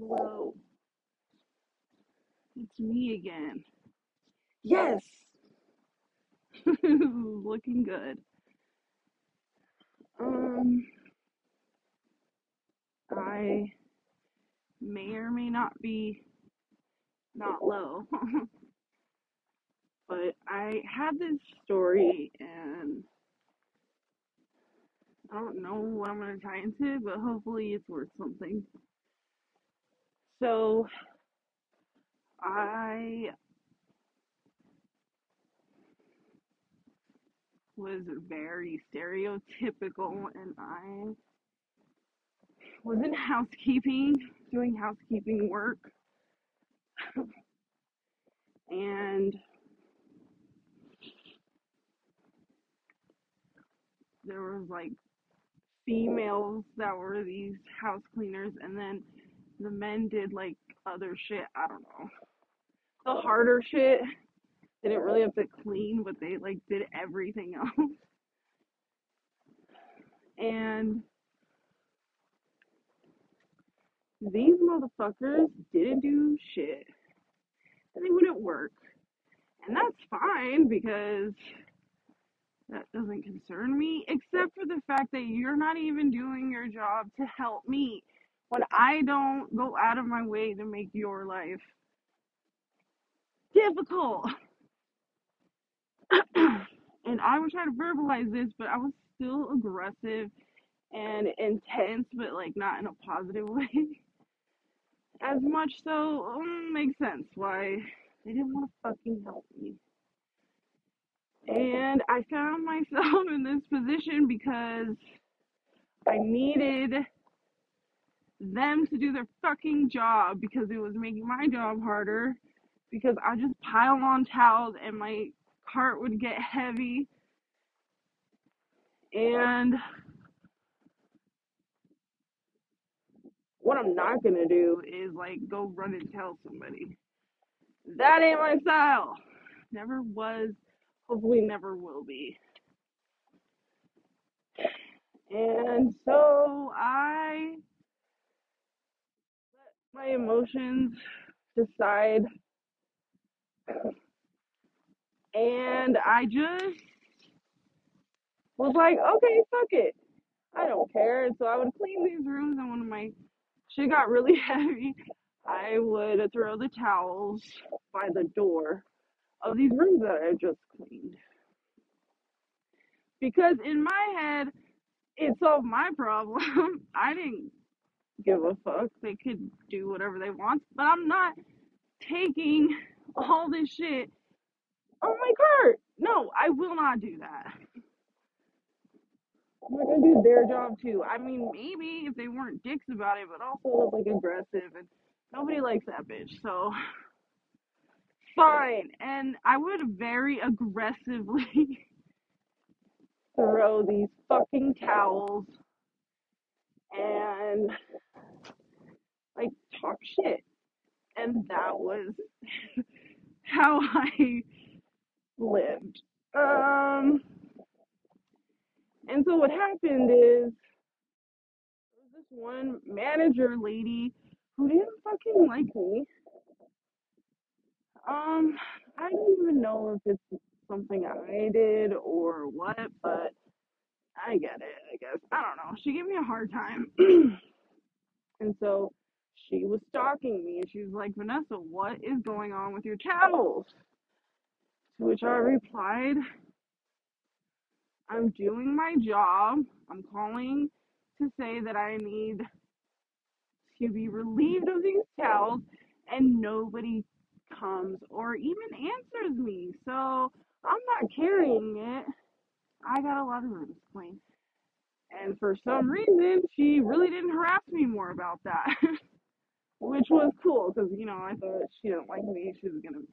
Hello, it's me again. Yes, looking good. Um, I may or may not be not low, but I had this story and I don't know what I'm gonna tie into, but hopefully it's worth something. So I was very stereotypical and I was in housekeeping, doing housekeeping work, and there was like females that were these house cleaners, and then the men did like other shit. I don't know. The oh. harder shit. They didn't really have to clean, but they like did everything else. And these motherfuckers didn't do shit. And they wouldn't work. And that's fine because that doesn't concern me, except for the fact that you're not even doing your job to help me when I don't go out of my way to make your life difficult. and I was trying to verbalize this, but I was still aggressive and intense, but like not in a positive way. As much so, um, makes sense why they didn't want to fucking help me. And I found myself in this position because I needed them to do their fucking job because it was making my job harder because I just pile on towels and my cart would get heavy and what I'm not gonna do is like go run and tell somebody. That ain't my style. Never was, hopefully never will be. And so I my emotions decide and I just was like, okay, fuck it. I don't care. So I would clean these rooms and when my shit got really heavy, I would throw the towels by the door of these rooms that I just cleaned. Because in my head, it solved my problem. I didn't give a fuck. They could do whatever they want, but I'm not taking all this shit on my cart. No, I will not do that. I'm not gonna do their job too. I mean, maybe if they weren't dicks about it, but also like aggressive, and nobody likes that bitch. So fine. And I would very aggressively throw these fucking towels and like talk shit. And that was how I lived. Um, and so what happened is there was this one manager lady who didn't fucking like me. Um, I don't even know if it's something I did or what, but I get it, I guess. I don't know. She gave me a hard time. and so she was stalking me and she was like, Vanessa, what is going on with your towels? To which I replied, I'm doing my job. I'm calling to say that I need to be relieved of these towels, and nobody comes or even answers me. So I'm not carrying it. I got a lot of rooms to clean. And for some reason, she really didn't harass me more about that, which was cool because, you know, I thought she didn't like me. She was to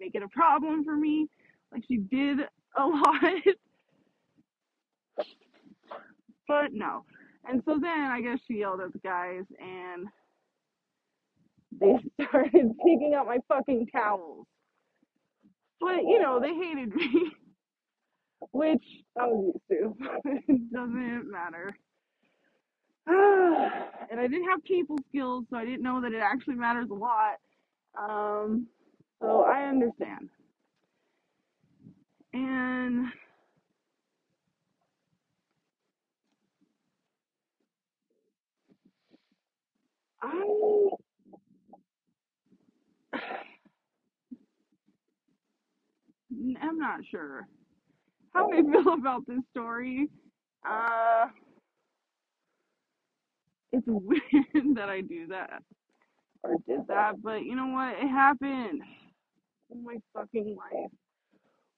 make it a problem for me, like she did a lot. but no. And so then I guess she yelled at the guys and they started picking up my fucking towels. But, you know, they hated me, which I was used to. it doesn't matter. and I didn't have people skills, so I didn't know that it actually matters a lot. Um, so I understand. And I am not sure how I feel about this story. Uh, it's weird that I do that or did that, but you know what? It happened in my fucking life.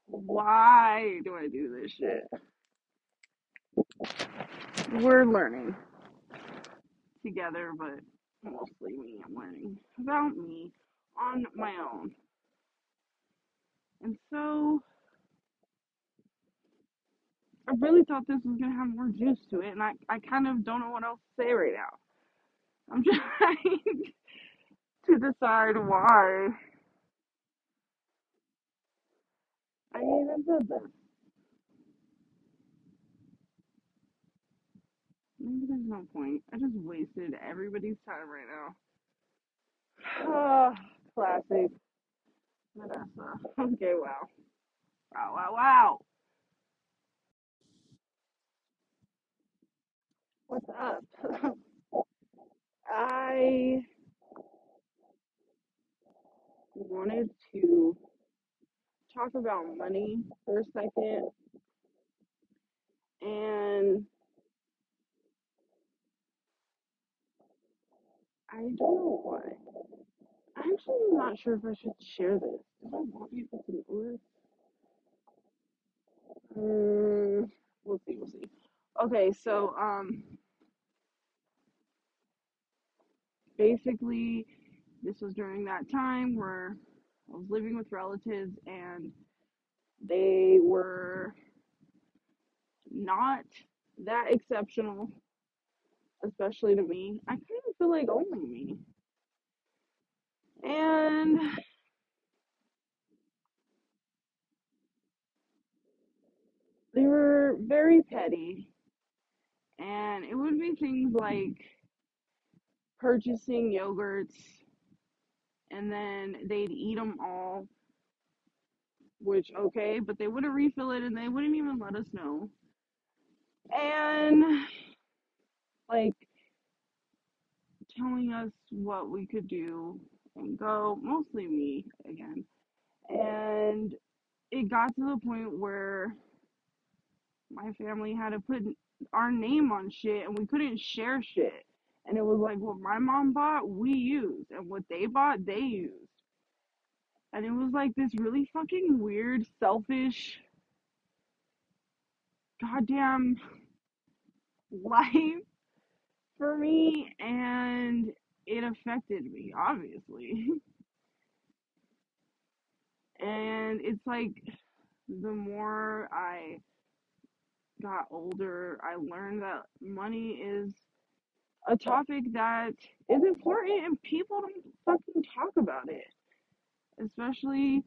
Why do I do this shit? We're learning together, but mostly me. I'm learning about me on my own. And so I really thought this was gonna have more juice to it, and I, I kind of don't know what else to say right now. I'm trying to decide why I even said this. Maybe there's no point. I just wasted everybody's time right now. Ah, classic. Vanessa. Okay, wow. Wow, wow, wow. What's up? I wanted to talk about money for a second, and I don't know why. I'm actually not sure if I should share this. Do I want people to know this? Mm, we'll see, we'll see. Okay, so um, basically, this was during that time where I was living with relatives, and they were not that exceptional, especially to me. I kind of feel like only me. And they were very petty. And it would be things like purchasing yogurts and then they'd eat them all, which, okay, but they wouldn't refill it and they wouldn't even let us know. And like telling us what we could do and go, mostly me again. And it got to the point where my family had to put our name on shit and we couldn't share shit. And it was like what my mom bought, we used, and what they bought, they used. And it was like this really fucking weird, selfish, goddamn life for me. And it affected me, obviously. And it's like the more I got older, I learned that money is a topic that is important and people don't fucking talk about it, especially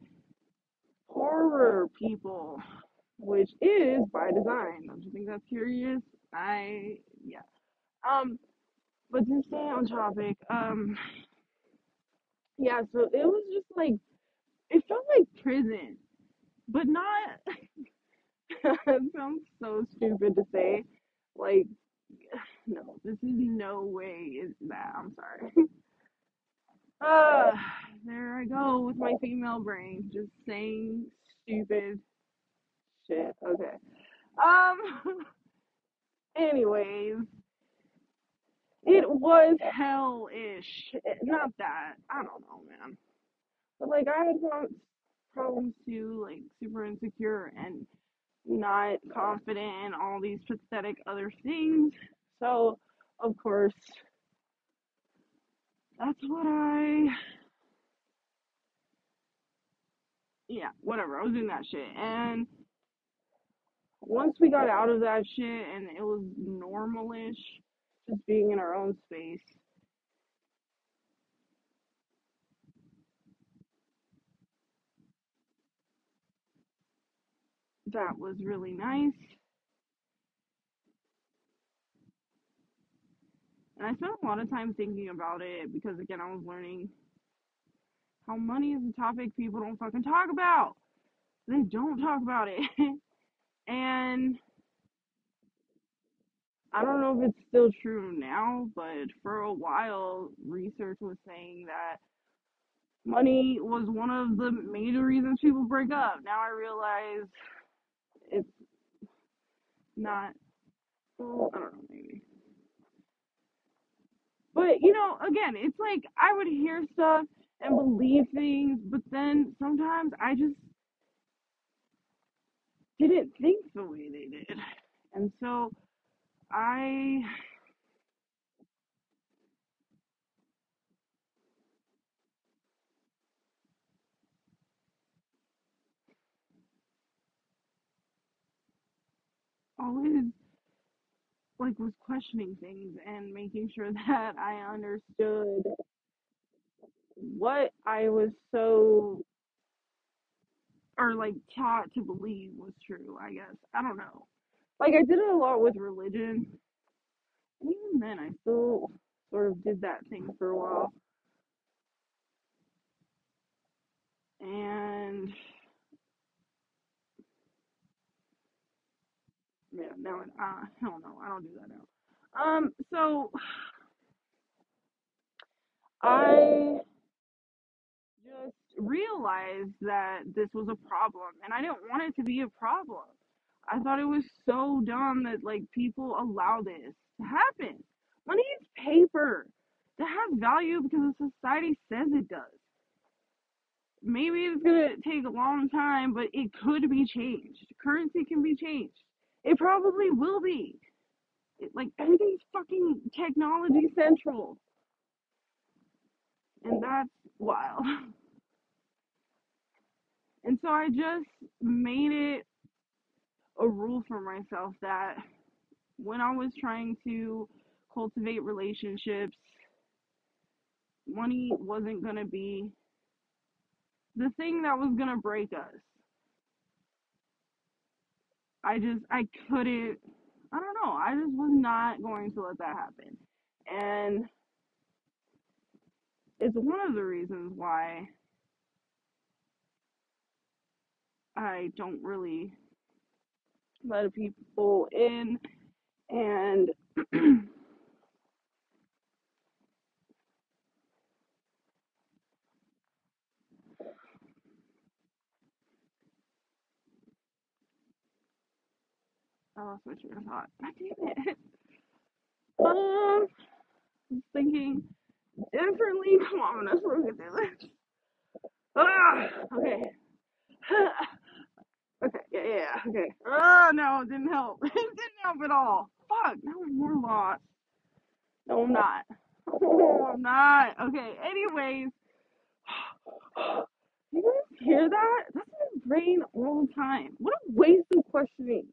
horror people, which is by design. Don't you think that's curious? I yeah. Um, but to stay on topic, um, yeah. So it was just like it felt like prison, but not. it sounds so stupid to say. Like no, this is no way is that. I'm sorry. Uh, there I go with my female brain, just saying stupid shit. Okay. Um. Anyways, it was hell-ish. Not that. I don't know, man. But like, I had prob- problems too, like super insecure and not confident and all these pathetic other things. So, of course, that's what I. Yeah, whatever. I was doing that shit, and once we got out of that shit and it was normalish, just being in our own space, that was really nice. And I spent a lot of time thinking about it because, again, I was learning how money is a topic people don't fucking talk about. They don't talk about it. and I don't know if it's still true now, but for a while, research was saying that money was one of the major reasons people break up. Now I realize it's not, I don't know, maybe. But, you know, again, it's like I would hear stuff and believe things, but then sometimes I just didn't think the way they did. And so I always like was questioning things and making sure that I understood what I was so or like taught to believe was true, I guess. I don't know. Like I did it a lot with religion. And even then I still sort of did that thing for a while. And yeah, now uh hell no, I don't do that now. Um so I just realized that this was a problem and I didn't want it to be a problem. I thought it was so dumb that like people allow this to happen. Money is paper that has value because the society says it does. Maybe it's gonna take a long time, but it could be changed. Currency can be changed. It probably will be. It, like everything's fucking technology central, and that's wild. And so I just made it a rule for myself that when I was trying to cultivate relationships, money wasn't going to be the thing that was going to break us. I just, I couldn't, I don't know, I just was not going to let that happen. And it's one of the reasons why I don't really let people in and I lost my train of thought. Damn it. Um, I'm thinking differently. Come on, let's look at this. Ah, okay. okay, yeah, yeah, yeah, okay. Oh, no, it didn't help. It didn't help at all. Fuck, now I'm more lost. No, I'm not. Oh, I'm not. Okay, anyways. You guys hear that? That's my brain all the time. What a waste of questioning.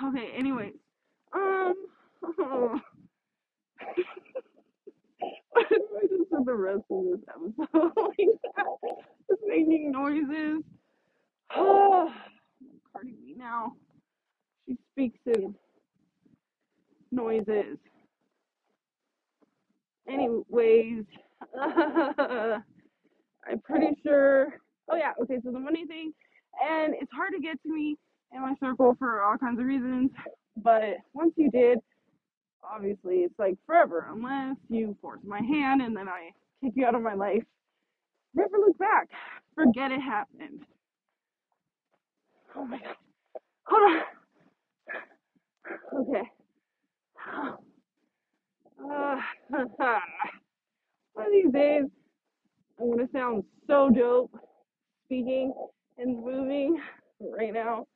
Okay, anyways. Um, do I just spend the rest of this episode like that? Just making noises. Oh, Cardi B now. She speaks in noises. Anyways, I'm pretty sure. Oh yeah, okay. So the money thing, and it's hard to get to me in my circle for all kinds of reasons. But once you did, obviously it's like forever, unless you force my hand and then I kick you out of my life. Never look back. Forget it happened. Oh my god. Hold on. Okay. Uh, one of these days, I'm gonna sound so dope speaking and moving. Right now,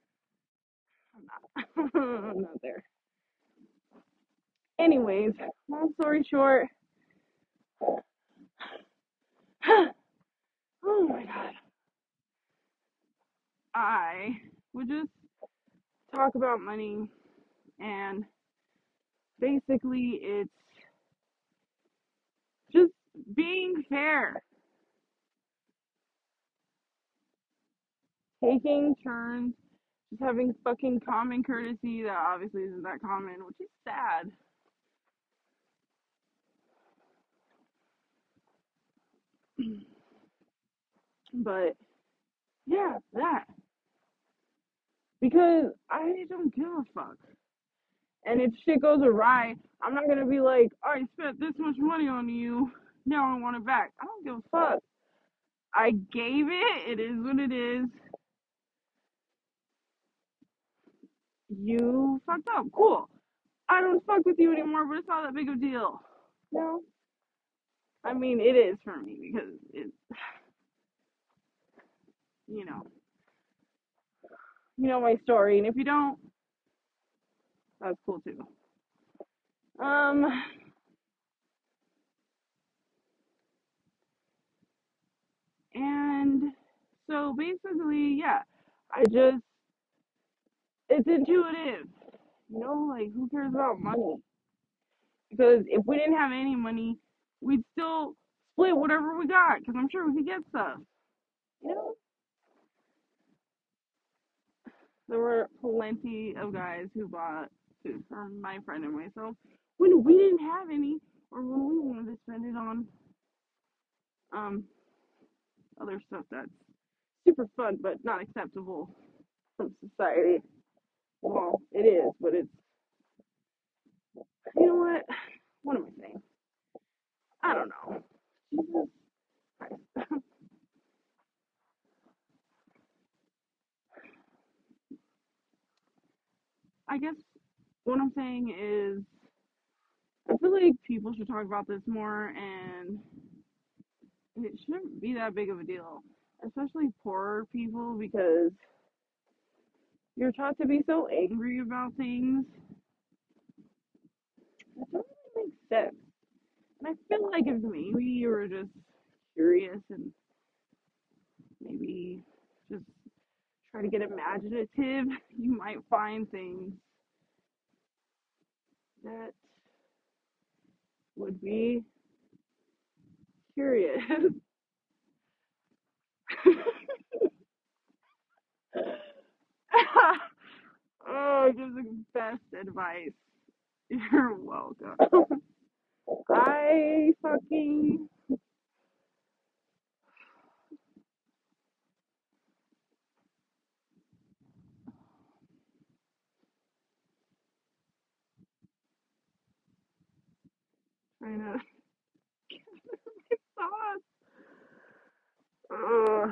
I'm not. There. Anyways, long story short, oh my god, I would just talk about money and basically it's just being fair, taking turns, Having fucking common courtesy that obviously isn't that common, which is sad. but yeah, that. Because I don't give a fuck. And if shit goes awry, I'm not gonna be like, "I spent this much money on you, now I want it back. I don't give a fuck. I gave it, it is what it is. You fucked up. Cool. I don't fuck with you anymore, but it's not that big of a deal. No. I mean, it is for me because it's, you know, you know my story, and if you don't, that's cool too. Um, and so basically, yeah, I just, it's intuitive. You know, like who cares about money? Because if we didn't have any money, we'd still split whatever we got. Because I'm sure we could get stuff. You know, there were plenty of guys who bought food for my friend and myself when we didn't have any, or when we wanted to spend it on um other stuff that's super fun but not acceptable from society. Well, it is, but it's you know what? What am I saying? I don't know. Jesus Christ. I guess what I'm saying is I feel like people should talk about this more and it shouldn't be that big of a deal. Especially poorer people because you're taught to be so angry about things that don't really make sense. And I feel like if maybe you were just curious and maybe just try to get imaginative, you might find things that would be curious. oh, gives the best advice. You're welcome. I fucking trying to. Ugh.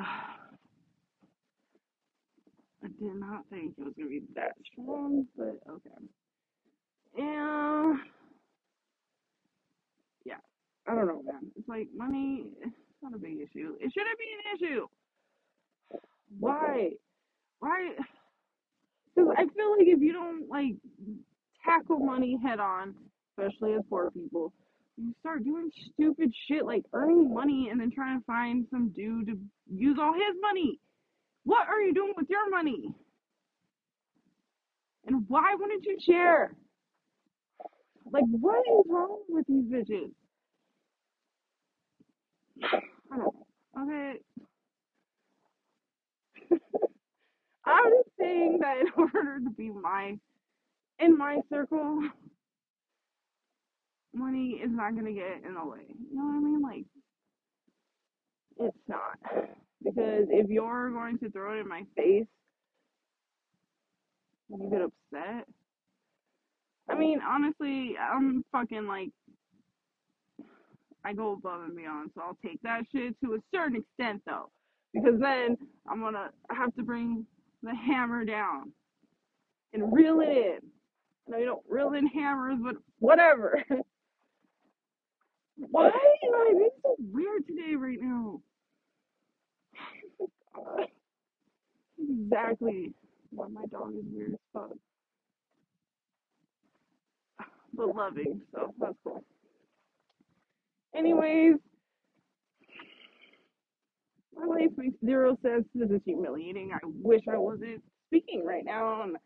I did not think it was gonna be that strong, but okay. Yeah, yeah. I don't know, man. It's like money. It's not a big issue. It shouldn't be an issue. Why? Why? Because I feel like if you don't like tackle money head on, especially as poor people, you start doing stupid shit like earning money and then trying to find some dude to use all his money. What are you doing with your money? And why wouldn't you share? Like, what is wrong with these bitches? Okay. I'm just saying that in order to be my in my circle, money is not gonna get in the way. You know what I mean? Like, it's not. Because if you're going to throw it in my face, you get upset. I mean, honestly, I'm fucking like I go above and beyond, so I'll take that shit to a certain extent though. Because then I'm gonna have to bring the hammer down and reel it in. No, you don't reel in hammers, but whatever. Why am I being so weird today right now? Exactly why my dog is weird as fuck. But loving, so that's cool. Anyways, my life makes zero sense. This is humiliating. I wish I wasn't speaking right now and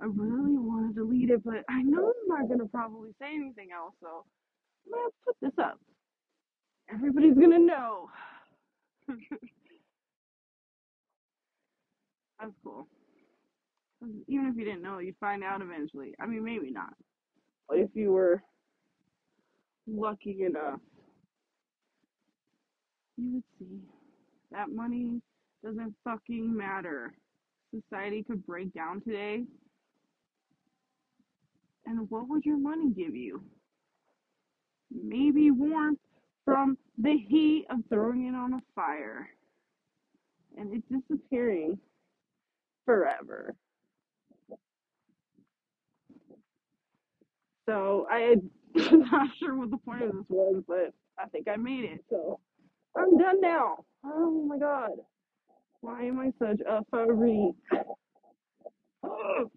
I really want to delete it, but I know I'm not gonna probably say anything else, so I'm gonna put this up. Everybody's gonna know. That's cool. Even if you didn't know, you'd find out eventually. I mean, maybe not. If you were lucky enough, you would see That money doesn't fucking matter. Society could break down today, and what would your money give you? Maybe warmth from the heat of throwing it on a fire and it disappearing forever. So I am not sure what the point of this was, but I think I made it. So I'm done now. Oh my god. Why am I such a furry? Oh.